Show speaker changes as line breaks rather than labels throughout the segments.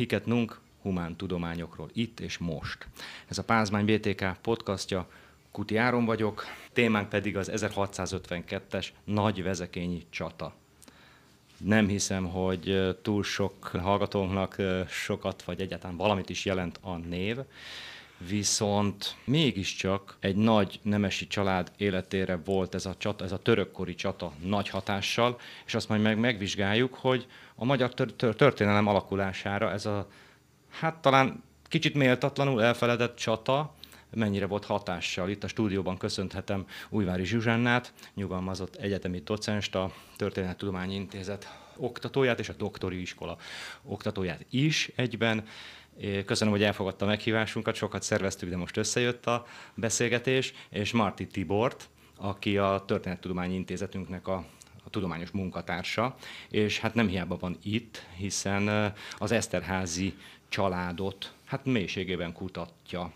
Hiket Nunk humán tudományokról itt és most. Ez a Pázmány BTK podcastja, Kuti Áron vagyok, témánk pedig az 1652-es nagy vezekényi csata. Nem hiszem, hogy túl sok hallgatónknak sokat, vagy egyáltalán valamit is jelent a név, viszont mégiscsak egy nagy nemesi család életére volt ez a, csata, ez a törökkori csata nagy hatással, és azt majd meg megvizsgáljuk, hogy a magyar történelem alakulására ez a, hát talán kicsit méltatlanul elfeledett csata, mennyire volt hatással. Itt a stúdióban köszönhetem Újvári Zsuzsannát, nyugalmazott egyetemi docenst, a Történettudományi Intézet oktatóját és a doktori iskola oktatóját is egyben. Köszönöm, hogy elfogadta a meghívásunkat, sokat szerveztük, de most összejött a beszélgetés, és Marti Tibort, aki a Történettudományi Intézetünknek a a tudományos munkatársa, és hát nem hiába van itt, hiszen az Eszterházi családot hát mélységében kutatja.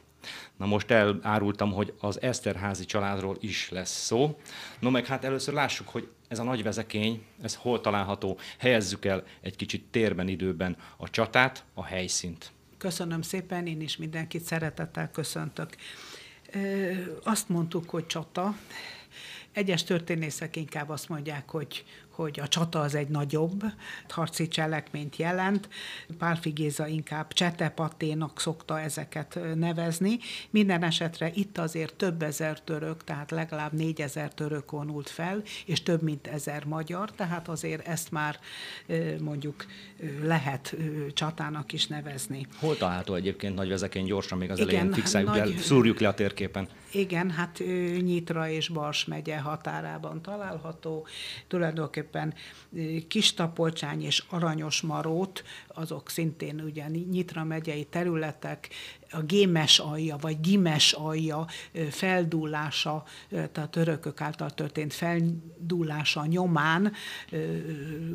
Na most elárultam, hogy az Eszterházi családról is lesz szó. No meg hát először lássuk, hogy ez a nagy vezekény, ez hol található. Helyezzük el egy kicsit térben, időben a csatát, a helyszínt.
Köszönöm szépen, én is mindenkit szeretettel köszöntök. Azt mondtuk, hogy csata. Egyes történészek inkább azt mondják, hogy, hogy a csata az egy nagyobb harci cselekményt jelent. Pálfi Géza inkább csetepaténak szokta ezeket nevezni. Minden esetre itt azért több ezer török, tehát legalább négyezer török vonult fel, és több mint ezer magyar, tehát azért ezt már mondjuk lehet csatának is nevezni.
Hol található egyébként nagy vezekény gyorsan, még az Igen, elején fixáljuk nagy... le, szúrjuk le a térképen?
Igen, hát Nyitra és Bars megye határában található. Tulajdonképpen Kistapolcsány és Aranyos Marót, azok szintén ugye Nyitra megyei területek, a gémes alja, vagy gimes alja feldúlása, tehát a törökök által történt feldúlása nyomán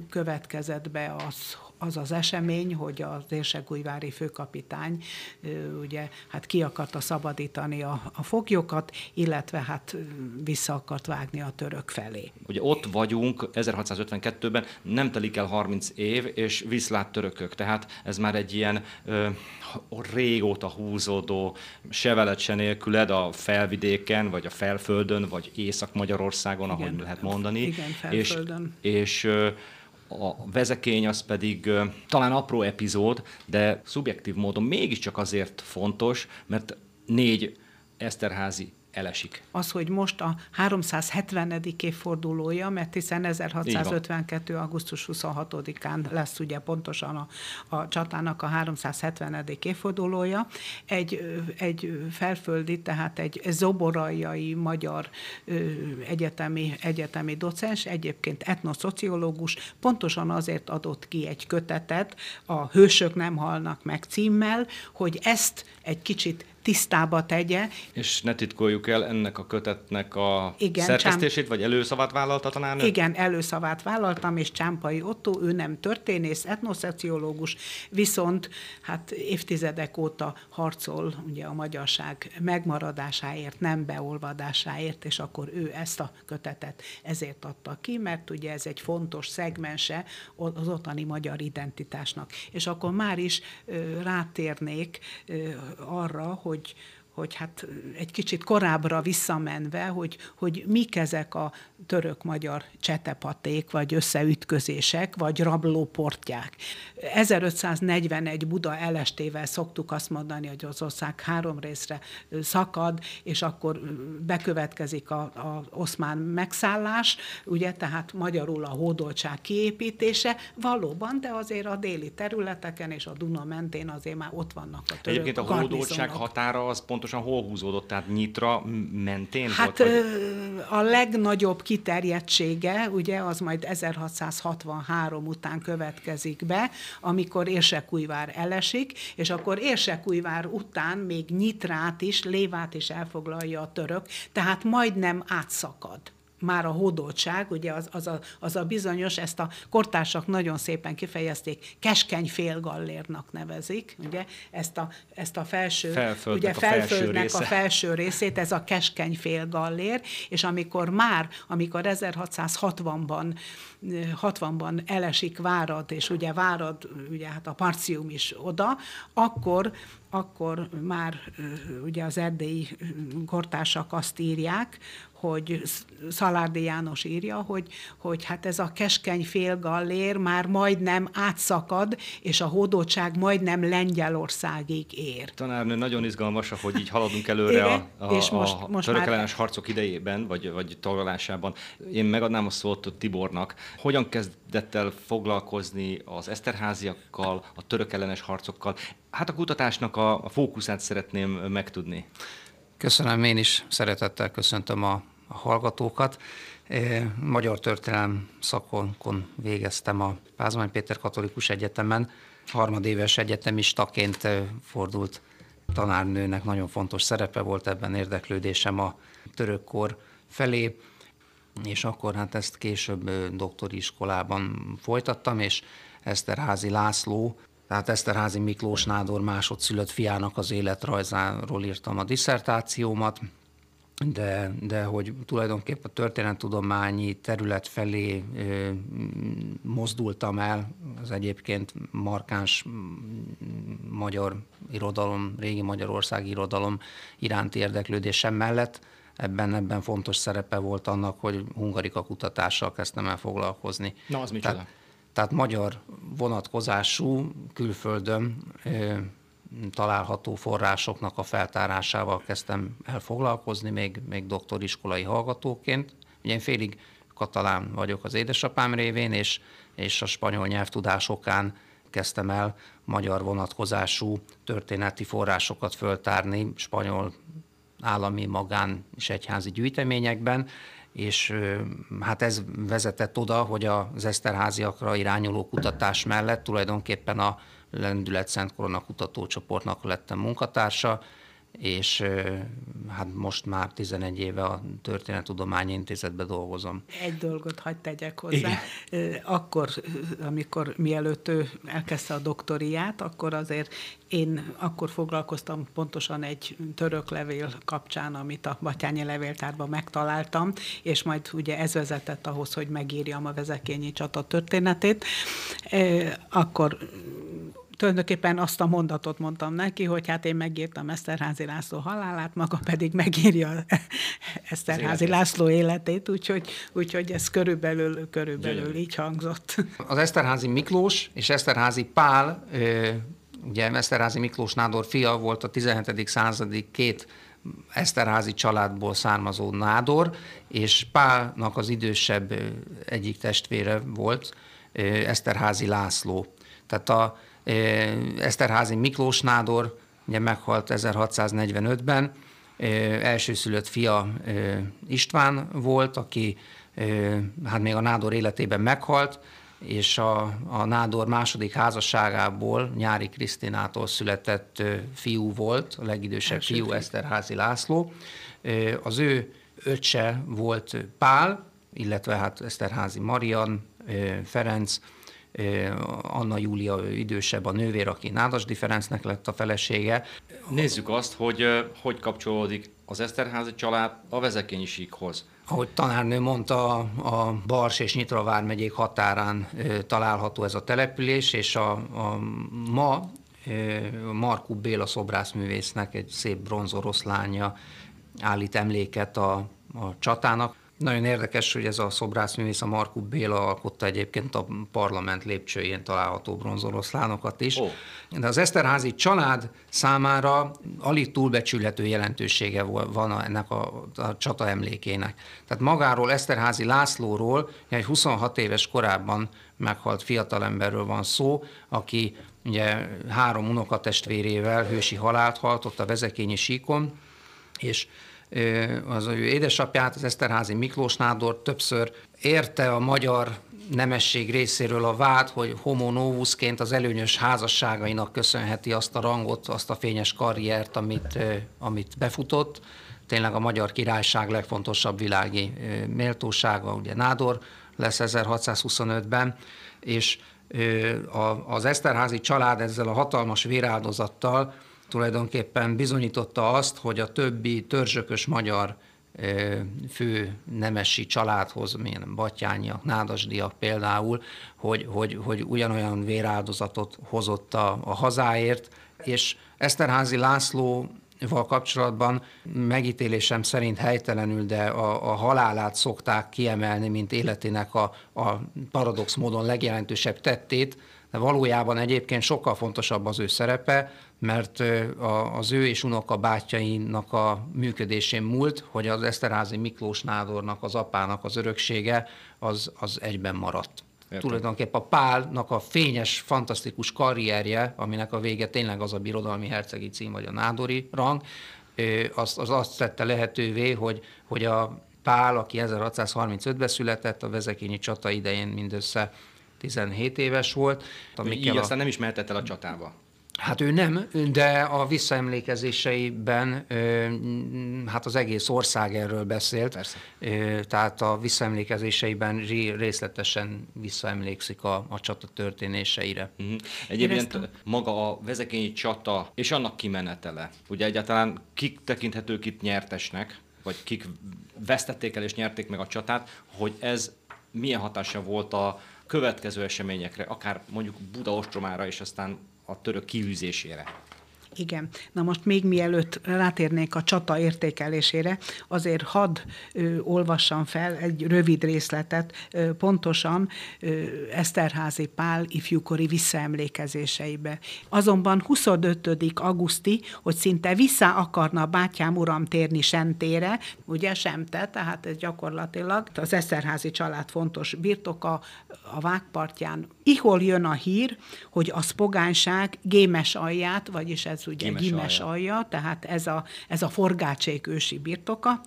következett be az, az az esemény, hogy az érsekújvári főkapitány ugye hát ki akarta szabadítani a, a foglyokat, illetve hát vissza akart vágni a török felé.
Ugye ott vagyunk 1652-ben, nem telik el 30 év, és viszlát törökök, tehát ez már egy ilyen ö, régóta húzódó, se veled, se nélküled a felvidéken, vagy a felföldön, vagy Észak-Magyarországon, ahogy lehet mondani.
Igen, felföldön.
És, és a vezekény az pedig talán apró epizód, de szubjektív módon mégiscsak azért fontos, mert négy Eszterházi elesik.
Az, hogy most a 370. évfordulója, mert hiszen 1652. augusztus 26-án lesz ugye pontosan a, a csatának a 370. évfordulója, egy, egy felföldi, tehát egy zoborajai magyar egyetemi, egyetemi docens, egyébként etnoszociológus, pontosan azért adott ki egy kötetet a Hősök nem halnak meg címmel, hogy ezt egy kicsit tisztába tegye.
És ne titkoljuk el ennek a kötetnek a Igen, szerkesztését, Csám... vagy előszavát vállalta a tanárnő?
Igen, előszavát vállaltam, és Csámpai Otto, ő nem történész, etnoszociológus, viszont hát évtizedek óta harcol ugye a magyarság megmaradásáért, nem beolvadásáért, és akkor ő ezt a kötetet ezért adta ki, mert ugye ez egy fontos szegmense az ottani magyar identitásnak. És akkor már is ö, rátérnék ö, arra, hogy, hogy hát egy kicsit korábbra visszamenve, hogy, hogy mik ezek a török-magyar csetepaték, vagy összeütközések, vagy rablóportják. 1541 Buda elestével szoktuk azt mondani, hogy az ország három részre szakad, és akkor bekövetkezik a, a oszmán megszállás, ugye, tehát magyarul a hódoltság kiépítése, valóban, de azért a déli területeken és a Duna mentén azért már ott vannak a török
Egyébként a hódoltság határa az pontosan hol húzódott, tehát Nyitra mentén
hát, volt? Hát a legnagyobb kiterjedtsége, ugye, az majd 1663 után következik be, amikor Érsekújvár elesik, és akkor Érsekújvár után még Nyitrát is, Lévát is elfoglalja a török, tehát majdnem átszakad már a hódoltság, ugye az, az, a, az a bizonyos, ezt a kortársak nagyon szépen kifejezték, keskeny félgallérnak nevezik, ugye, ezt a, ezt a felső,
Felföldnek
ugye
a felső
felföldnek a felső részét, ez a keskeny félgallér, és amikor már, amikor 1660-ban 60-ban elesik Várad, és ugye Várad, ugye hát a Parcium is oda, akkor, akkor már ugye az erdélyi kortársak azt írják, hogy Szalárdi János írja, hogy, hogy hát ez a keskeny félgallér már majdnem átszakad, és a hódoltság majdnem Lengyelországig ér.
Tanárnő, nagyon izgalmas, hogy így haladunk előre
Igen,
a, a,
és most-
a
most
törökellenes harcok idejében, vagy, vagy taglalásában. Én megadnám a szót Tibornak. Hogyan kezdett el foglalkozni az eszterháziakkal, a törökellenes harcokkal? Hát a kutatásnak a, a fókuszát szeretném megtudni.
Köszönöm, én is szeretettel köszöntöm a, a hallgatókat. Eh, Magyar történelem szakon végeztem a Pázmány Péter Katolikus Egyetemen. Harmadéves egyetemistaként eh, fordult tanárnőnek nagyon fontos szerepe volt ebben érdeklődésem a törökkor felé, és akkor hát ezt később ö, doktori iskolában folytattam, és Eszterházi László, tehát Eszterházi Miklós Nádor másodszülött fiának az életrajzáról írtam a diszertációmat, de, de hogy tulajdonképpen a történettudományi terület felé ö, mozdultam el, az egyébként markáns magyar irodalom, régi Magyarországi irodalom iránti érdeklődésem mellett, ebben, ebben fontos szerepe volt annak, hogy hungarika kutatással kezdtem el foglalkozni.
Na, az micsoda?
Tehát, tehát magyar vonatkozású külföldön található forrásoknak a feltárásával kezdtem el foglalkozni, még, még doktoriskolai hallgatóként. Ugye én félig katalán vagyok az édesapám révén, és, és a spanyol nyelvtudásokán kezdtem el magyar vonatkozású történeti forrásokat föltárni spanyol állami, magán és egyházi gyűjteményekben, és hát ez vezetett oda, hogy az Eszterháziakra irányuló kutatás mellett tulajdonképpen a Lendület Szent Korona kutatócsoportnak lettem munkatársa, és hát most már 11 éve a Történettudományi Intézetben dolgozom.
Egy dolgot hagyd tegyek hozzá. Ö, Akkor, amikor mielőtt ő elkezdte a doktoriát, akkor azért én akkor foglalkoztam pontosan egy török levél kapcsán, amit a Batyányi levéltárban megtaláltam, és majd ugye ez vezetett ahhoz, hogy megírjam a vezekényi csata történetét. Akkor tulajdonképpen azt a mondatot mondtam neki, hogy hát én megírtam Eszterházi László halálát, maga pedig megírja Eszterházi. László életét, úgyhogy, úgyhogy ez körülbelül, körülbelül
Gyönyörű.
így hangzott.
Az Eszterházi Miklós és Eszterházi Pál, ugye Eszterházi Miklós Nádor fia volt a 17. századi két Eszterházi családból származó Nádor, és Pálnak az idősebb egyik testvére volt Eszterházi László. Tehát a ö, Eszterházi Miklós Nádor ugye meghalt 1645-ben, ö, elsőszülött fia ö, István volt, aki hát még a Nádor életében meghalt, és a, a Nádor második házasságából Nyári Krisztinától született fiú volt, a legidősebb
Első
fiú. Eszterházi László. Az ő öccse volt Pál, illetve hát Eszterházi Marian, Ferenc, Anna Júlia ő idősebb a nővér, aki Nádasdi Ferencnek lett a felesége.
Nézzük azt, hogy hogy kapcsolódik az Eszterházi család a vezekényi síkhoz.
Ahogy tanárnő mondta, a Bars és Nyitra vármegyék határán található ez a település, és a, a ma Markú Béla szobrászművésznek egy szép bronzoroszlánya állít emléket a, a csatának. Nagyon érdekes, hogy ez a szobrászművész, a Markú Béla alkotta egyébként a parlament lépcsőjén található bronzoroszlánokat is.
Ó.
De az Eszterházi család számára alig túlbecsülhető jelentősége van ennek a, a csata emlékének. Tehát magáról Eszterházi Lászlóról egy 26 éves korában meghalt fiatalemberről van szó, aki ugye három unokatestvérével hősi halált halt ott a vezekényi síkon, és az ő édesapját, az Eszterházi Miklós Nádor többször érte a magyar nemesség részéről a vád, hogy homo novusként az előnyös házasságainak köszönheti azt a rangot, azt a fényes karriert, amit, amit befutott. tényleg a magyar királyság legfontosabb világi méltósága, ugye Nádor lesz 1625-ben, és az Eszterházi család ezzel a hatalmas véráldozattal tulajdonképpen bizonyította azt, hogy a többi törzsökös magyar fő nemesi családhoz, milyen Batyányiak, Nádasdiak például, hogy, hogy, hogy ugyanolyan véráldozatot hozott a, a hazáért, és Eszterházi László val kapcsolatban megítélésem szerint helytelenül, de a, a halálát szokták kiemelni, mint életének a, a paradox módon legjelentősebb tettét, de valójában egyébként sokkal fontosabb az ő szerepe, mert az ő és unoka bátyjainak a működésén múlt, hogy az Eszterházi Miklós Nádornak, az apának az öröksége az, az egyben maradt. Értem. Tulajdonképpen a Pálnak a fényes, fantasztikus karrierje, aminek a vége tényleg az a birodalmi hercegi cím, vagy a nádori rang, az, az azt tette lehetővé, hogy, hogy a Pál, aki 1635-ben született, a vezekényi csata idején mindössze 17 éves volt.
Így a... aztán nem is mehetett el a csatába.
Hát ő nem, de a visszaemlékezéseiben hát az egész ország erről beszélt. Persze. Tehát a visszaemlékezéseiben részletesen visszaemlékszik a, a csata történéseire.
Uh-huh. Egyébként maga a vezekényi csata és annak kimenetele, ugye egyáltalán kik tekinthetők itt nyertesnek, vagy kik vesztették el és nyerték meg a csatát, hogy ez milyen hatása volt a következő eseményekre, akár mondjuk Buda ostromára, és aztán a török kiűzésére.
Igen. Na most még mielőtt rátérnék a csata értékelésére, azért hadd ö, olvassam fel egy rövid részletet, ö, pontosan ö, Eszterházi Pál ifjúkori visszaemlékezéseibe. Azonban 25. auguszti, hogy szinte vissza akarna bátyám uram térni Sentére, ugye Semte, tehát ez gyakorlatilag az Eszterházi család fontos birtoka a vágpartján. Ihol jön a hír, hogy a spogányság gémes alját, vagyis ez ugye gimes, gimes alja. alja, tehát ez a, ez a forgácsék ősi birtoka,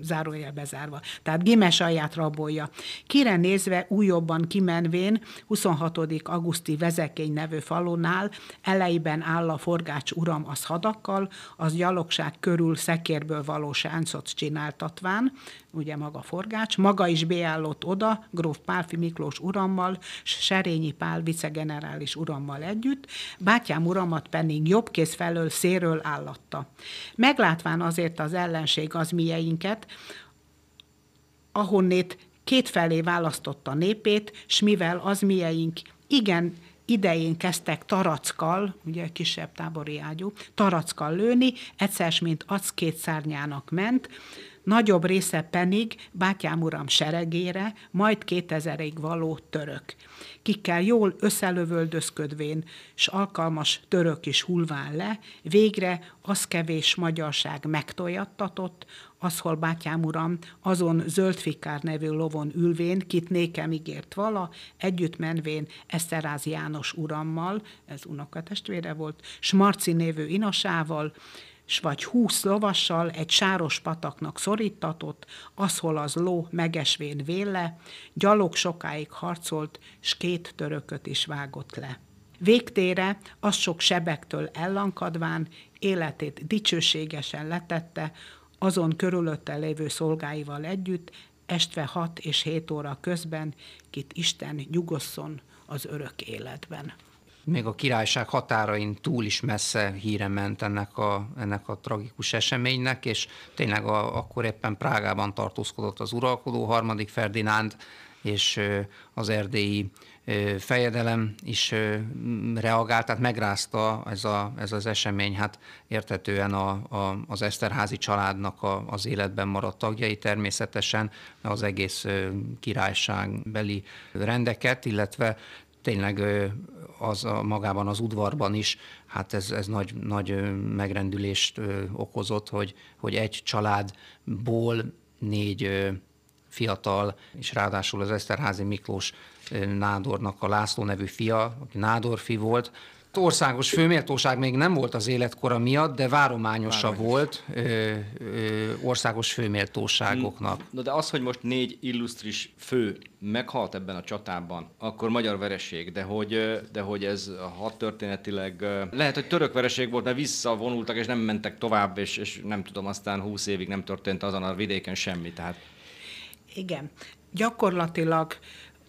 zárójel bezárva. Tehát gimes alját rabolja. Kire nézve újobban kimenvén 26. auguszti Vezekény nevű falunál elejében áll a forgács uram az hadakkal, az gyalogság körül szekérből való sáncot csináltatván, ugye maga forgács, maga is beállott oda, gróf Pálfi Miklós urammal, Serényi Pál vicegenerális urammal együtt, bátyám uramat pedig jobb kéz felől széről állatta. Meglátván azért az ellenség az mieinket, ahonnét kétfelé választotta népét, s mivel az mieink igen idején kezdtek tarackal, ugye kisebb tábori ágyú, tarackal lőni, egyszer, mint az két szárnyának ment, nagyobb része pedig bátyám uram seregére, majd 2000-ig való török. Kikkel jól összelövöldözködvén, s alkalmas török is hulván le, végre az kevés magyarság megtojattatott, az, hol bátyám uram, azon zöldfikár nevű lovon ülvén, kit nékem ígért vala, együtt menvén Eszteráz János urammal, ez unokatestvére volt, s Marci névű inasával, s vagy húsz lovassal egy sáros pataknak szorítatott, az az ló megesvén véle, gyalog sokáig harcolt, s két törököt is vágott le. Végtére az sok sebektől ellankadván életét dicsőségesen letette, azon körülötte lévő szolgáival együtt, estve hat és hét óra közben, kit Isten nyugosszon az örök életben
még a királyság határain túl is messze híre ment ennek a, ennek a tragikus eseménynek, és tényleg a, akkor éppen Prágában tartózkodott az uralkodó harmadik Ferdinánd, és az erdélyi fejedelem is reagált, tehát megrázta ez, a, ez az esemény, hát értetően a, a, az Eszterházi családnak a, az életben maradt tagjai természetesen, az egész királyságbeli rendeket, illetve tényleg az a, magában az udvarban is, hát ez, ez nagy, nagy megrendülést okozott, hogy, hogy egy családból négy fiatal, és ráadásul az Eszterházi Miklós Nádornak a László nevű fia, aki Nádorfi volt, országos főméltóság még nem volt az életkora miatt, de várományosa
Várományos.
volt ö, ö, országos főméltóságoknak.
Na de az, hogy most négy illusztris fő meghalt ebben a csatában, akkor magyar vereség, de hogy, de hogy ez hat történetileg, lehet, hogy török vereség volt, mert visszavonultak és nem mentek tovább, és, és nem tudom, aztán húsz évig nem történt azon a vidéken semmi, tehát
Igen. Gyakorlatilag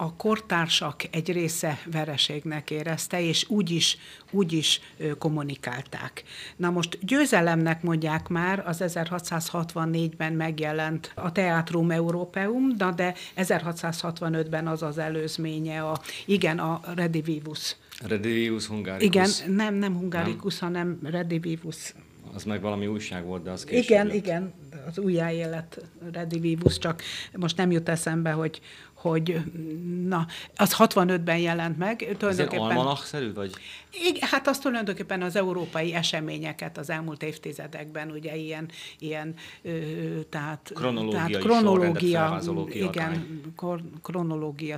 a kortársak egy része vereségnek érezte, és úgy is, úgy is kommunikálták. Na most győzelemnek mondják már, az 1664-ben megjelent a Teatrum Europeum, na de 1665-ben az az előzménye, a, igen, a Redivivus.
Redivivus Hungarikus.
Igen, nem, nem Hungarikus, hanem Redivivus.
Az meg valami újság volt, de az később
Igen,
lett.
igen, az újjáélet Redivivus, csak most nem jut eszembe, hogy, hogy na, az 65-ben jelent meg.
Ez
Tulajdonképpen,
almanach-szerű, vagy?
igen, hát az tulajdonképpen az európai eseményeket az elmúlt évtizedekben, ugye ilyen, ilyen ö, tehát, tehát kronológia, igen, kor, kronológia,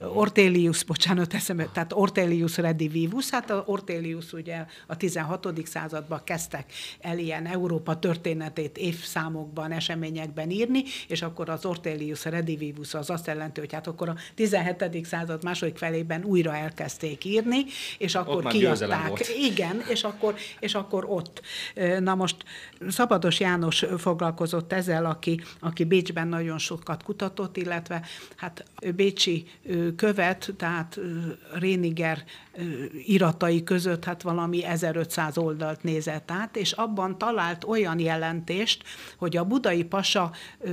Ortelius, bocsánat, eszembe, tehát Ortelius Redivivus, hát a Ortelius ugye a 16. században kezdtek el ilyen Európa történetét évszámokban, eseményekben írni, és akkor az Ortelius Redivivus az azt jelenti, hogy hát akkor a 17. század második felében újra elkezdték írni, és akkor kiadták. Igen, és akkor, és akkor ott. Na most Szabados János foglalkozott ezzel, aki, aki Bécsben nagyon sokat kutatott, illetve hát Bécsi követ, tehát Réniger iratai között hát valami 1500 oldalt nézett át, és abban talált olyan jelentést, hogy a budai pasa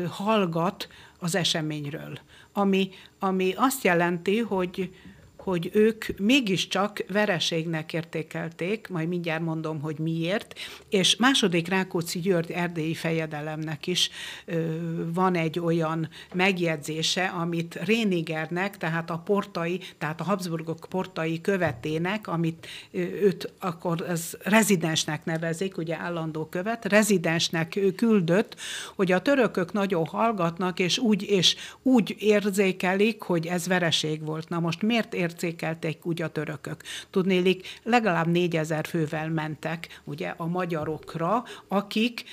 hallgat az eseményről, ami, ami azt jelenti, hogy hogy ők mégiscsak vereségnek értékelték, majd mindjárt mondom, hogy miért, és második Rákóczi György erdélyi fejedelemnek is ö, van egy olyan megjegyzése, amit Rénigernek, tehát a portai, tehát a Habsburgok portai követének, amit ö, őt akkor az rezidensnek nevezik, ugye állandó követ, rezidensnek ő küldött, hogy a törökök nagyon hallgatnak, és úgy, és úgy érzékelik, hogy ez vereség volt. Na most miért érzékelték úgy a törökök? Tudnélik, legalább négyezer fővel mentek ugye a magyarokra, akik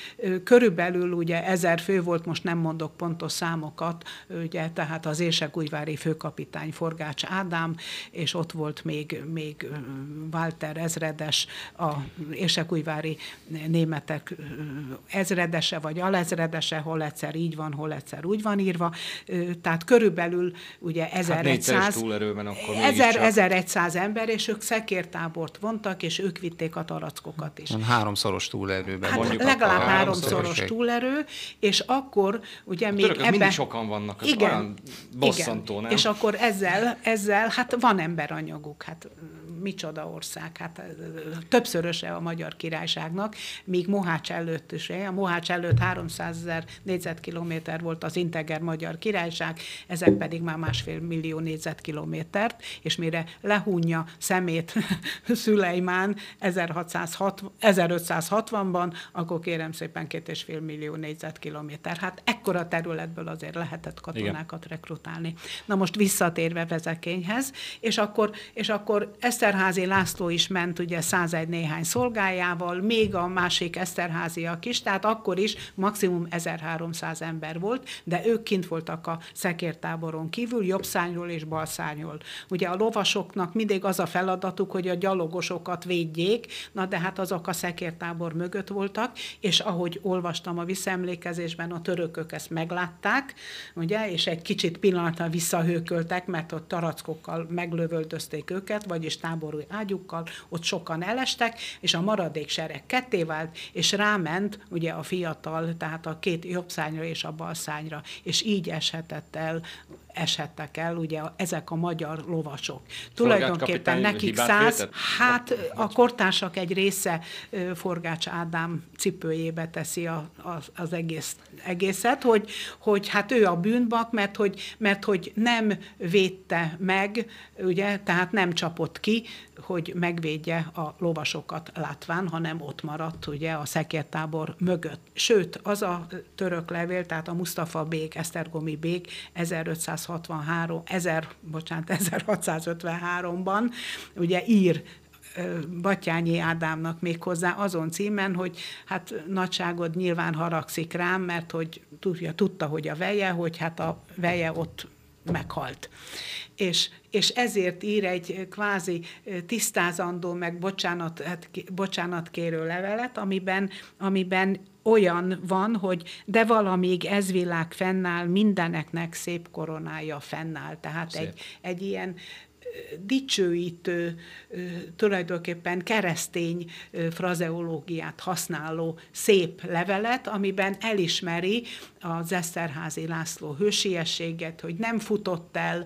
körülbelül ugye ezer fő volt, most nem mondok pontos számokat, ugye, tehát az Érsekújvári főkapitány Forgács Ádám, és ott volt még, még Walter ezredes, a Érsekújvári németek ezredese vagy alezredese, hol egyszer így van, hol egyszer úgy van írva, tehát körülbelül ugye
Hát négyszeres
1100
túlerőben akkor.
1100 ember, és ők szekértábort vontak, és ők vitték a tarackokat is.
Háromszoros túlerőben.
Hát
mondjuk
legalább háromszoros túlerő, és akkor ugye még ebben...
mindig sokan vannak, ez olyan bosszantó,
igen.
nem?
És akkor ezzel, ezzel, hát van emberanyaguk, hát micsoda ország, hát többszöröse a magyar királyságnak, míg Mohács előtt is, a Mohács előtt 300 ezer négyzetkilométer volt az integer magyar királyság, ezek pedig már másfél millió négyzetkilométert, és mire lehúnja szemét Szülejmán 1660, 1560-ban, akkor kérem szépen két és fél millió négyzetkilométer. Hát ekkora területből azért lehetett katonákat Igen. rekrutálni. Na most visszatérve Vezekényhez, és akkor, és akkor Eszterházi László is ment ugye 101 néhány szolgájával, még a másik Eszterháziak is, tehát akkor is maximum 1300 ember volt, de ők kint voltak a szekértáboron kívül, jobb szányról és bal szányról. Ugye a lovasoknak mindig az a feladatuk, hogy a gyalogosokat védjék, na de hát azok a szekértábor mögött voltak, és ahogy olvastam a visszaemlékezésben, a törökök ezt meglátták, ugye, és egy kicsit pillanatra visszahőköltek, mert ott tarackokkal meglövöldözték őket, vagyis táborúi ágyukkal, ott sokan elestek, és a maradék sereg ketté vált, és ráment ugye a fiatal, tehát a két jobb szányra és a bal szányra, és így eshetett el eshettek el ugye a- ezek a magyar lovasok. Tulajdonképpen nekik száz, hát a kortársak egy része Forgács Ádám cipőjébe teszi a, az, az egész, egészet, hogy, hogy hát ő a bűnbak, mert hogy, mert hogy nem védte meg, ugye, tehát nem csapott ki, hogy megvédje a lovasokat látván, hanem ott maradt ugye a szekértábor mögött. Sőt, az a török levél, tehát a Mustafa Bék, Esztergomi Bék 1563, 1000, bocsánat, 1653-ban ugye ír Batyányi Ádámnak még hozzá azon címen, hogy hát nagyságod nyilván haragszik rám, mert hogy tudja, tudta, hogy a veje, hogy hát a veje ott meghalt. És, és ezért ír egy kvázi tisztázandó, meg bocsánat, hát, bocsánatkérő levelet, amiben, amiben olyan van, hogy de valamíg ez világ fennáll, mindeneknek szép koronája fennáll. Tehát szép. egy, egy ilyen dicsőítő, tulajdonképpen keresztény frazeológiát használó szép levelet, amiben elismeri az Eszterházi László hősiességet, hogy nem futott el,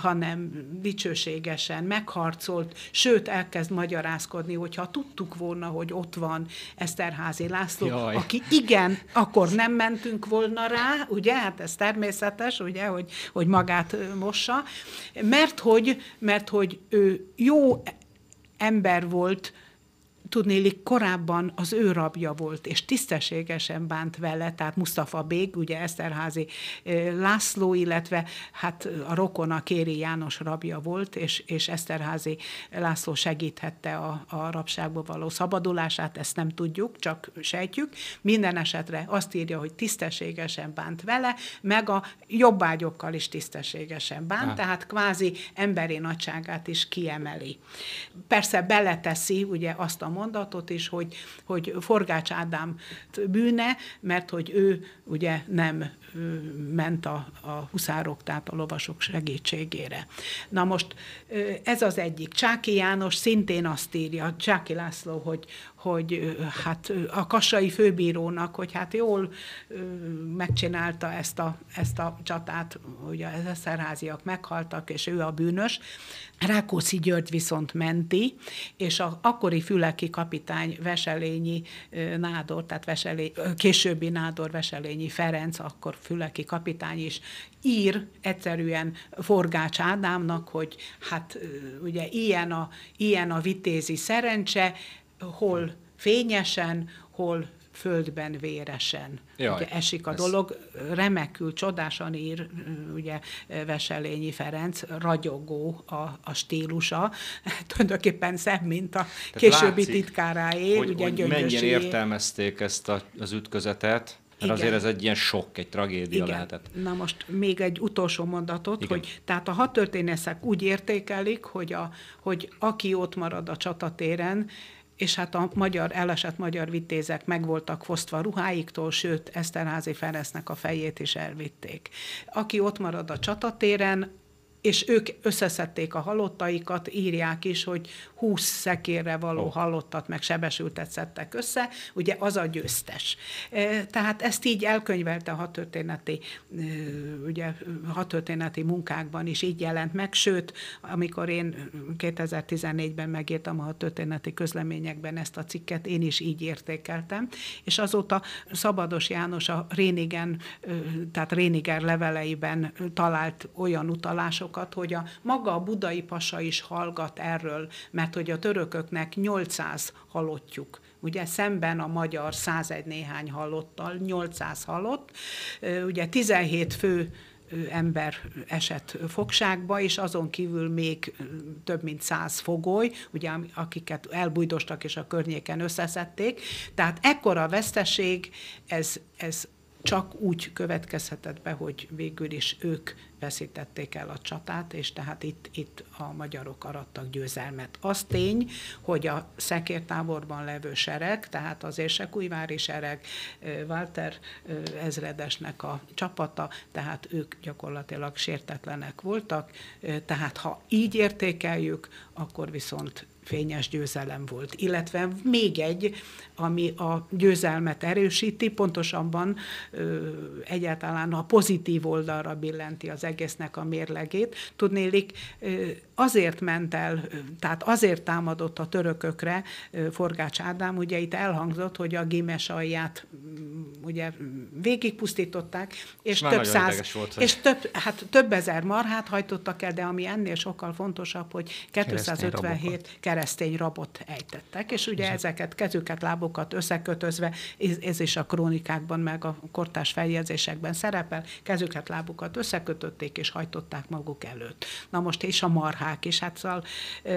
hanem dicsőségesen megharcolt, sőt elkezd magyarázkodni, hogyha tudtuk volna, hogy ott van Eszterházi László, Jaj. aki igen, akkor nem mentünk volna rá, ugye, hát ez természetes, ugye, hogy, hogy magát mossa, mert hogy, mert hogy ő jó ember volt, tudnélik korábban az ő rabja volt, és tisztességesen bánt vele, tehát Mustafa Bég, ugye Eszterházi László, illetve hát a rokona Kéri János rabja volt, és, és Eszterházi László segíthette a, a rabságból való szabadulását, ezt nem tudjuk, csak sejtjük. Minden esetre azt írja, hogy tisztességesen bánt vele, meg a jobbágyokkal is tisztességesen bánt, ah. tehát kvázi emberi nagyságát is kiemeli. Persze beleteszi ugye azt a mondatot is, hogy, hogy Forgács Ádám bűne, mert hogy ő ugye nem ment a, a huszárok, tehát a lovasok segítségére. Na most ez az egyik. Csáki János szintén azt írja, Csáki László, hogy, hogy hát a kassai főbírónak, hogy hát jól megcsinálta ezt a, ezt a csatát, hogy az eszerháziak meghaltak, és ő a bűnös. Rákóczi György viszont menti, és a akkori füleki kapitány Veselényi Nádor, tehát Veselé, későbbi Nádor Veselényi Ferenc, akkor füleki kapitány is ír egyszerűen Forgács Ádámnak, hogy hát ugye ilyen a, ilyen a vitézi szerencse, hol fényesen, hol földben véresen. Jaj, ugye esik a ez... dolog, remekül, csodásan ír, ugye Veselényi Ferenc, ragyogó a, a stílusa, tulajdonképpen szebb, mint a Tehát későbbi látszik, titkáráé,
hogy, ugye hogy mennyien értelmezték ezt a, az ütközetet, mert Igen. azért ez egy ilyen sok, egy tragédia Igen. lehetett.
Na most még egy utolsó mondatot, Igen. hogy tehát a hat történészek úgy értékelik, hogy, a, hogy aki ott marad a csatatéren, és hát a magyar, elesett magyar vitézek meg voltak fosztva ruháiktól, sőt, Eszterházi Ferencnek a fejét is elvitték. Aki ott marad a csatatéren, és ők összeszedték a halottaikat, írják is, hogy 20 szekérre való oh. halottat, meg sebesültet szedtek össze, ugye az a győztes. E, tehát ezt így elkönyvelte a hatörténeti, e, ugye, hatörténeti munkákban is így jelent meg, sőt, amikor én 2014-ben megírtam a hatörténeti közleményekben ezt a cikket, én is így értékeltem, és azóta Szabados János a Rénigen, e, tehát Réniger leveleiben talált olyan utalások, adatokat, hogy a maga a budai pasa is hallgat erről, mert hogy a törököknek 800 halottjuk ugye szemben a magyar 101 néhány halottal, 800 halott, ugye 17 fő ember esett fogságba, és azon kívül még több mint száz fogoly, ugye, akiket elbújdostak és a környéken összeszedték. Tehát ekkora veszteség, ez, ez csak úgy következhetett be, hogy végül is ők veszítették el a csatát, és tehát itt, itt a magyarok arattak győzelmet. Az tény, hogy a szekértáborban levő sereg, tehát az érsekújvári sereg, Walter ezredesnek a csapata, tehát ők gyakorlatilag sértetlenek voltak, tehát ha így értékeljük, akkor viszont fényes győzelem volt. Illetve még egy, ami a győzelmet erősíti, pontosabban ö, egyáltalán a pozitív oldalra billenti az egésznek a mérlegét. Tudnélik, ö, azért ment el, tehát azért támadott a törökökre Forgács Ádám, ugye itt elhangzott, hogy a Gimes alját ugye végigpusztították, és
Már
több száz,
volt, hogy-
és több, hát több ezer marhát hajtottak el, de ami ennél sokkal fontosabb, hogy 257 keresztény rabot ejtettek, és ugye ezeket kezüket, lábukat összekötözve, ez, ez is a krónikákban, meg a kortás feljegyzésekben szerepel, kezüket, lábukat összekötötték, és hajtották maguk előtt. Na most és a marhák is, hát szóval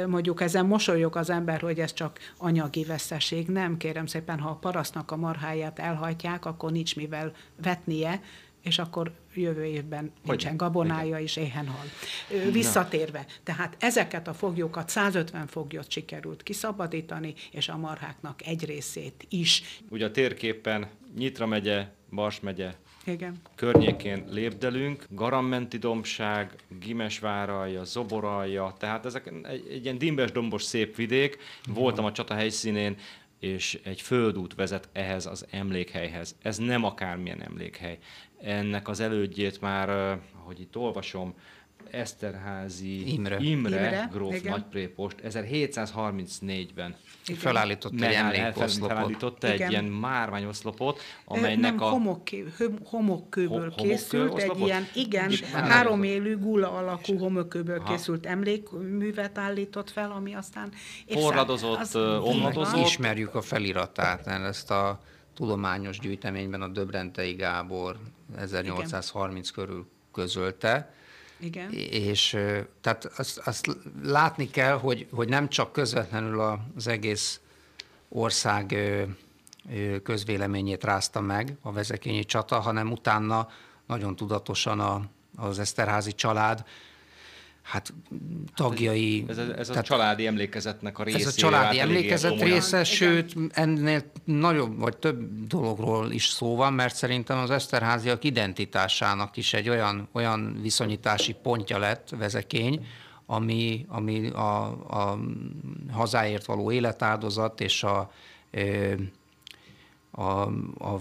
mondjuk ezen mosolyog az ember, hogy ez csak anyagi veszteség. Nem, kérem szépen, ha a parasztnak a marháját elhajtják, akkor nincs mivel vetnie, és akkor jövő évben nincsen gabonája, és éhen hal. Visszatérve, tehát ezeket a foglyokat, 150 foglyot sikerült kiszabadítani, és a marháknak egy részét is.
Ugye a térképen Nyitra megye, Bars megye
Igen.
környékén lépdelünk, Garammenti dombság, Gimesváralja, Zoboralja, tehát ezek egy, egy ilyen dimbes dombos szép vidék. Voltam a csata helyszínén, és egy földút vezet ehhez az emlékhelyhez. Ez nem akármilyen emlékhely. Ennek az elődjét már, eh, ahogy itt olvasom, Eszterházi
Imre.
Imre,
Imre,
gróf
igen.
nagyprépost 1734-ben
Igen.
Felállított egy emlékoszlopot.
felállította egy
Igen.
ilyen márványoszlopot, amelynek
nem,
a...
homokkő, hom- homokkőből
Ho-
készült, egy
oszlopot?
ilyen, igen,
Igen.
három élő gula alakú homokkőből
Aha.
készült emlékművet állított fel, ami aztán... van.
omladozott.
Ismerjük a feliratát, mert ezt a tudományos gyűjteményben a Döbrentei Gábor 1830 körül közölte.
Igen.
És tehát azt, azt látni kell, hogy, hogy nem csak közvetlenül az egész ország közvéleményét rázta meg a vezekényi csata, hanem utána nagyon tudatosan a, az Eszterházi család, hát tagjai...
Ez, a- ez a
tehát
családi emlékezetnek a része.
ez a családi emlékezet része, sőt, ennél nagyobb vagy több dologról is szó van, mert szerintem az Eszterháziak identitásának is egy olyan, olyan viszonyítási pontja lett vezekény, ami, ami a, a hazáért való életáldozat és a, a, a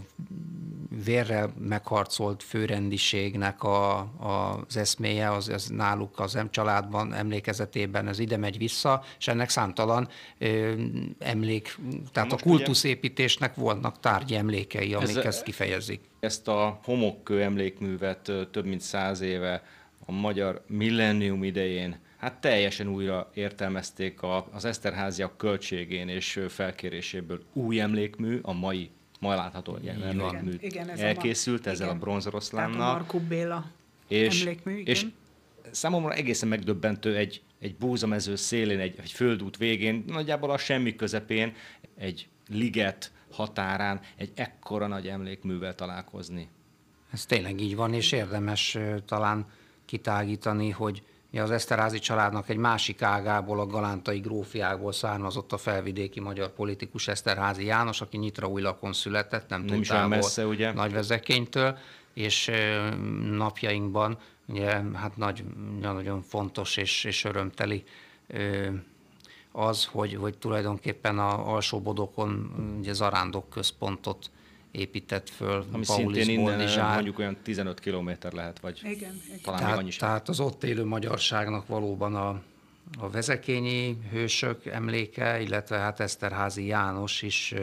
vérrel megharcolt főrendiségnek a, a, az eszméje, az, az náluk az em családban, emlékezetében ez ide megy vissza, és ennek számtalan ö, emlék, tehát
Most
a kultuszépítésnek voltak tárgyi emlékei, amik
Ez-
ezt kifejezik.
Ezt a homokkő emlékművet több mint száz éve a magyar millennium idején hát teljesen újra értelmezték a, az Eszterháziak költségén és felkéréséből új emlékmű, a mai, ma látható ilyen emlékmű
Igen, ez a
elkészült
ma-
ezzel a
igen. Tehát a
bronzoroszlánnal.
Markó Béla
és,
emlékmű, igen.
és számomra egészen megdöbbentő egy, egy búzamező szélén, egy, egy földút végén, nagyjából a semmi közepén, egy liget határán egy ekkora nagy emlékművel találkozni.
Ez tényleg így van, és érdemes talán kitágítani, hogy az Eszterházi családnak egy másik ágából, a galántai grófiából származott a felvidéki magyar politikus Eszterházi János, aki Nyitra újlakon született, nem,
Nem
túl távol
messze, ugye?
Nagyvezekénytől, és napjainkban ugye, hát nagy, nagyon fontos és, és örömteli az, hogy, hogy tulajdonképpen a Alsóbodokon ugye zarándok központot épített föl
Ami
Paulis
szintén innen
Boldizsár.
mondjuk olyan 15 kilométer lehet, vagy
Igen, igen.
talán még annyi
Tehát,
sem.
tehát az ott élő magyarságnak valóban a, a vezekényi hősök emléke, illetve hát Eszterházi János is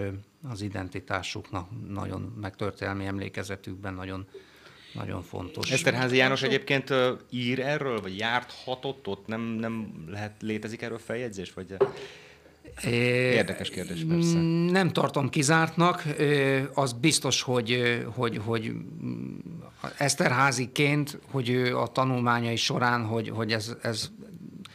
az identitásuknak nagyon, meg történelmi emlékezetükben nagyon, nagyon fontos.
Eszterházi János egyébként ír erről, vagy járt hatott ott? Nem, nem lehet, létezik erről feljegyzés? Vagy Érdekes kérdés, persze.
Nem tartom kizártnak. Az biztos, hogy, hogy, hogy Eszterháziként, hogy ő a tanulmányai során, hogy, hogy ez, ez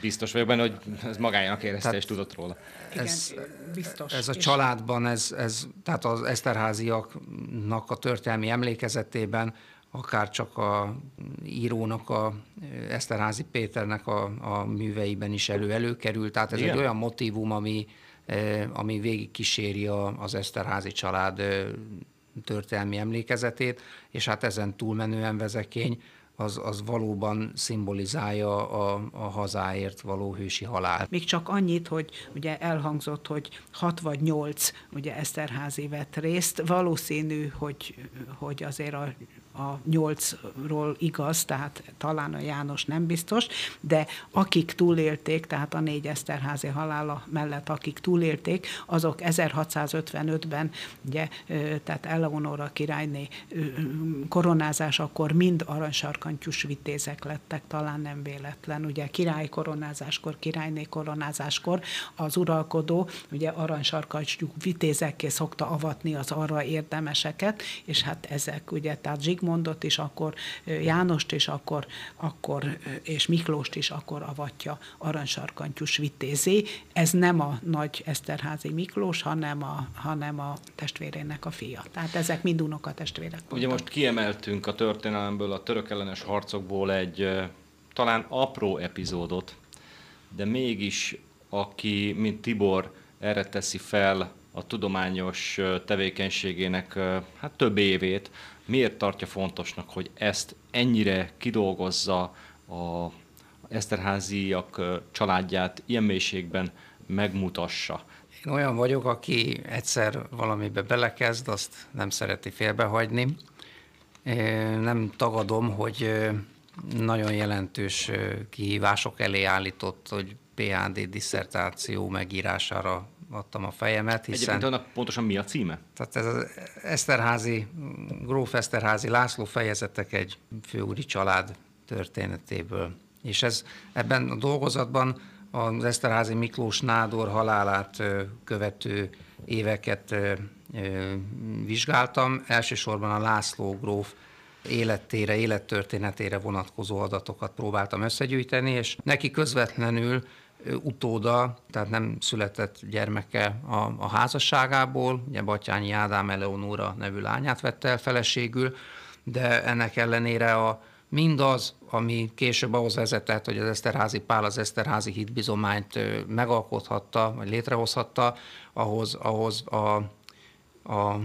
biztos vagyok benne, hogy ez magának érezte
Tehát-
és tudott róla.
Igen,
ez-
biztos.
Ez a családban, ez, ez, tehát az Eszterháziaknak a történelmi emlékezetében, akár csak a írónak, a Eszterházi Péternek a, a műveiben is elő előkerült. Tehát ez
Igen?
egy olyan motivum, ami, eh, ami végig kíséri a- az Eszterházi család eh, történelmi emlékezetét, és hát ezen túlmenően vezekény, az, az valóban szimbolizálja a, a hazáért való hősi halált.
Még csak annyit, hogy ugye elhangzott, hogy hat vagy nyolc ugye Eszterházi vett részt. Valószínű, hogy, hogy azért a a nyolcról igaz, tehát talán a János nem biztos, de akik túlélték, tehát a négy Eszterházi halála mellett, akik túlélték, azok 1655-ben, ugye, tehát Eleonora királyné koronázás akkor mind aranysarkantyús vitézek lettek, talán nem véletlen. Ugye király koronázáskor, királyné koronázáskor az uralkodó ugye aranysarkantyú vitézekké szokta avatni az arra érdemeseket, és hát ezek ugye, tehát Zsigmondot is akkor, Jánost is akkor, akkor és Miklóst is akkor avatja aranysarkantyús vitézé. Ez nem a nagy Eszterházi Miklós, hanem a, hanem a testvérének a fia. Tehát ezek mind unoka testvérek.
Ugye most kiemeltünk a történelemből, a török ellenes harcokból egy talán apró epizódot, de mégis aki, mint Tibor, erre teszi fel a tudományos tevékenységének hát több évét, miért tartja fontosnak, hogy ezt ennyire kidolgozza a Eszterháziak családját ilyen mélységben megmutassa?
Én olyan vagyok, aki egyszer valamibe belekezd, azt nem szereti félbehagyni. Nem tagadom, hogy nagyon jelentős kihívások elé állított, hogy PhD diszertáció megírására adtam a fejemet.
Hiszen, Egyébként annak pontosan mi a címe?
Tehát ez az Eszterházi, Gróf Eszterházi László fejezetek egy főúri család történetéből. És ez ebben a dolgozatban az Eszterházi Miklós Nádor halálát követő éveket vizsgáltam. Elsősorban a László gróf élettére, élettörténetére vonatkozó adatokat próbáltam összegyűjteni, és neki közvetlenül utóda, tehát nem született gyermeke a, a házasságából, ugye Batyányi Ádám Eleonóra nevű lányát vette el feleségül, de ennek ellenére a, mindaz, ami később ahhoz vezetett, hogy az Eszterházi Pál az Eszterházi hitbizományt megalkothatta, vagy létrehozhatta, ahhoz, ahhoz a, a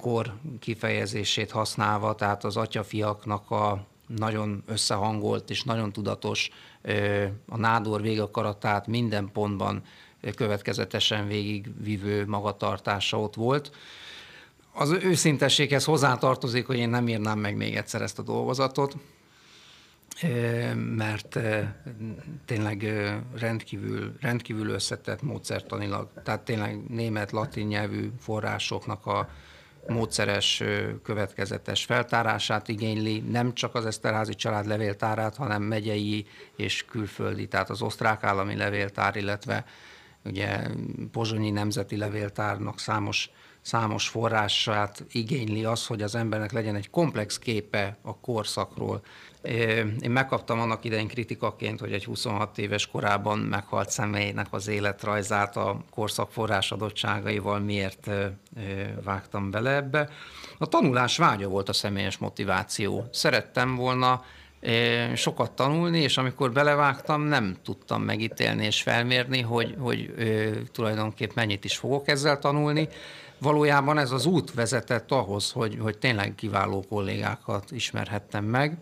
kor kifejezését használva, tehát az atyafiaknak a nagyon összehangolt és nagyon tudatos a nádor végakaratát minden pontban következetesen végigvívő magatartása ott volt. Az őszintességhez hozzátartozik, hogy én nem írnám meg még egyszer ezt a dolgozatot, mert tényleg rendkívül, rendkívül összetett módszertanilag, tehát tényleg német-latin nyelvű forrásoknak a módszeres, következetes feltárását igényli, nem csak az Eszterházi család levéltárát, hanem megyei és külföldi, tehát az osztrák állami levéltár, illetve ugye Pozsonyi Nemzeti Levéltárnak számos számos forrását igényli az, hogy az embernek legyen egy komplex képe a korszakról. Én megkaptam annak idején kritikaként, hogy egy 26 éves korában meghalt személynek az életrajzát a korszak forrás adottságaival miért vágtam bele ebbe. A tanulás vágya volt a személyes motiváció. Szerettem volna sokat tanulni, és amikor belevágtam, nem tudtam megítélni és felmérni, hogy, hogy tulajdonképp mennyit is fogok ezzel tanulni, valójában ez az út vezetett ahhoz, hogy, hogy tényleg kiváló kollégákat ismerhettem meg.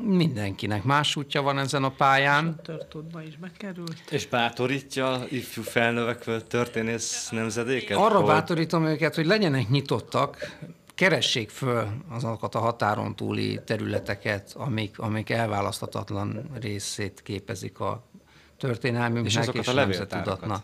Mindenkinek más útja van ezen a pályán.
Törtódba is bekerült.
És bátorítja ifjú felnövekvő történész nemzedéket?
Arra hogy... bátorítom őket, hogy legyenek nyitottak, keressék föl azokat a határon túli területeket, amik, amik elválaszthatatlan részét képezik a történelmünknek és,
azokat és a levéltárakat.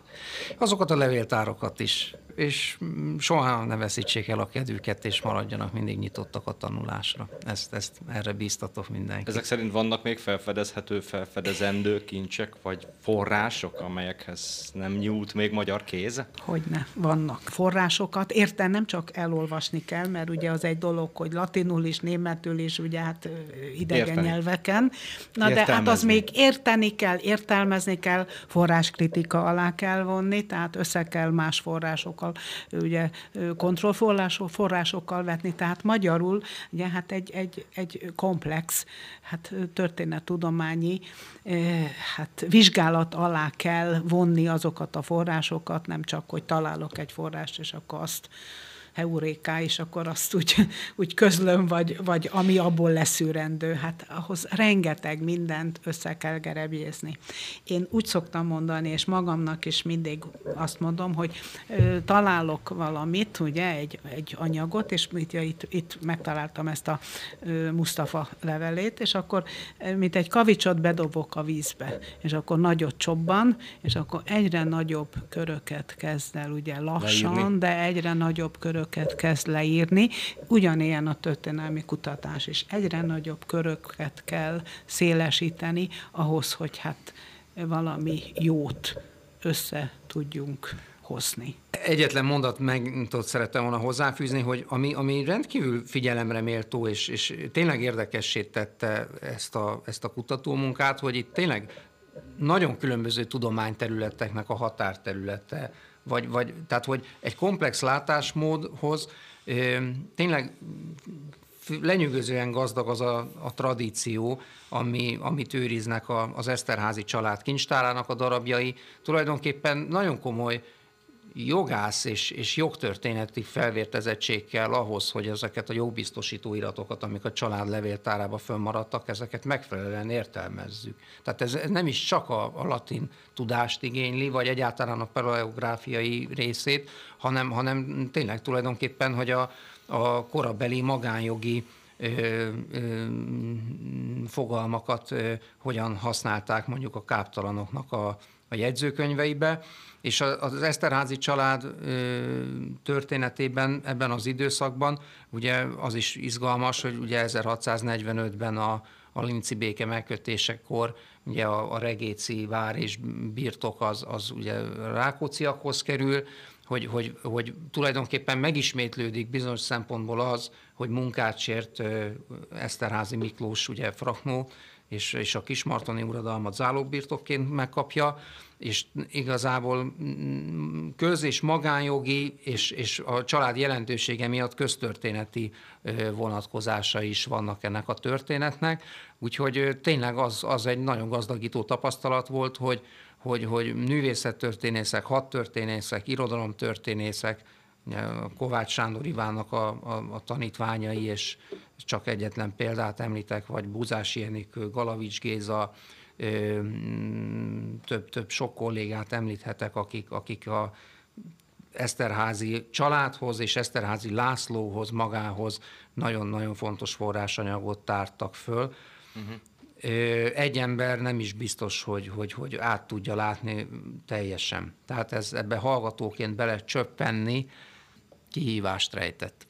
Azokat a levéltárokat is és soha ne veszítsék el a kedvüket, és maradjanak mindig nyitottak a tanulásra. Ezt, ezt erre bíztatok mindenkit.
Ezek szerint vannak még felfedezhető, felfedezendő kincsek, vagy források, amelyekhez nem nyújt még magyar kéz?
Hogyne, vannak forrásokat. Érten nem csak elolvasni kell, mert ugye az egy dolog, hogy latinul is, németül is, ugye hát idegen érteni. nyelveken. Na de hát az még érteni kell, értelmezni kell, forráskritika alá kell vonni, tehát össze kell más forrásokkal ugye kontrollforrásokkal vetni, tehát magyarul ugye hát egy, egy, egy komplex hát történettudományi hát vizsgálat alá kell vonni azokat a forrásokat, nem csak, hogy találok egy forrást, és akkor azt heuréká, és akkor azt úgy, úgy közlöm, vagy, vagy ami abból leszűrendő. Hát ahhoz rengeteg mindent össze kell gerebjézni. Én úgy szoktam mondani, és magamnak is mindig azt mondom, hogy ö, találok valamit, ugye, egy, egy anyagot, és mit, ja, itt, itt megtaláltam ezt a ö, Mustafa levelét, és akkor mint egy kavicsot bedobok a vízbe, és akkor nagyot csobban, és akkor egyre nagyobb köröket kezd el ugye lassan, leírni. de egyre nagyobb köröket kezd leírni. Ugyanilyen a történelmi kutatás is. Egyre nagyobb köröket kell szélesíteni ahhoz, hogy hát valami jót össze tudjunk hozni.
Egyetlen mondat meg tudod, szerettem volna hozzáfűzni, hogy ami, ami rendkívül figyelemre méltó, és, és tényleg érdekessé tette ezt a, ezt a kutatómunkát, hogy itt tényleg nagyon különböző tudományterületeknek a határterülete, vagy, vagy, tehát hogy egy komplex látásmódhoz tényleg lenyűgözően gazdag az a, a tradíció, ami, amit őriznek a, az Eszterházi család kincstárának a darabjai. Tulajdonképpen nagyon komoly jogász és, és jogtörténeti felvértezettség kell ahhoz, hogy ezeket a jogbiztosító iratokat, amik a család levéltárába fönnmaradtak, ezeket megfelelően értelmezzük. Tehát ez nem is csak a, a latin tudást igényli, vagy egyáltalán a paleográfiai részét, hanem, hanem tényleg tulajdonképpen, hogy a, a korabeli magánjogi ö, ö, fogalmakat ö, hogyan használták mondjuk a káptalanoknak a, a jegyzőkönyveibe, és az Eszterházi család történetében ebben az időszakban ugye az is izgalmas, hogy ugye 1645-ben a, a Linci béke megkötésekor ugye a, a Regéci vár és birtok az, az ugye Rákóciakhoz kerül, hogy, hogy, hogy tulajdonképpen megismétlődik bizonyos szempontból az, hogy munkát sért Eszterházi Miklós, ugye Fraknó, és, és a kismartoni uradalmat zálogbirtokként megkapja, és igazából mm, köz- és magánjogi és, és a család jelentősége miatt köztörténeti vonatkozása is vannak ennek a történetnek, úgyhogy tényleg az, az egy nagyon gazdagító tapasztalat volt, hogy, hogy, hogy művészettörténészek, hadtörténészek, irodalomtörténészek, Kovács Sándor Ivánnak a, a, a tanítványai, és csak egyetlen példát említek, vagy Buzási Enikő, Galavics Géza, több, több sok kollégát említhetek, akik, akik a Eszterházi családhoz és Eszterházi Lászlóhoz magához nagyon-nagyon fontos forrásanyagot tártak föl. Uh-huh. Egy ember nem is biztos, hogy, hogy, hogy át tudja látni teljesen. Tehát ez ebbe hallgatóként bele csöppenni kihívást rejtett.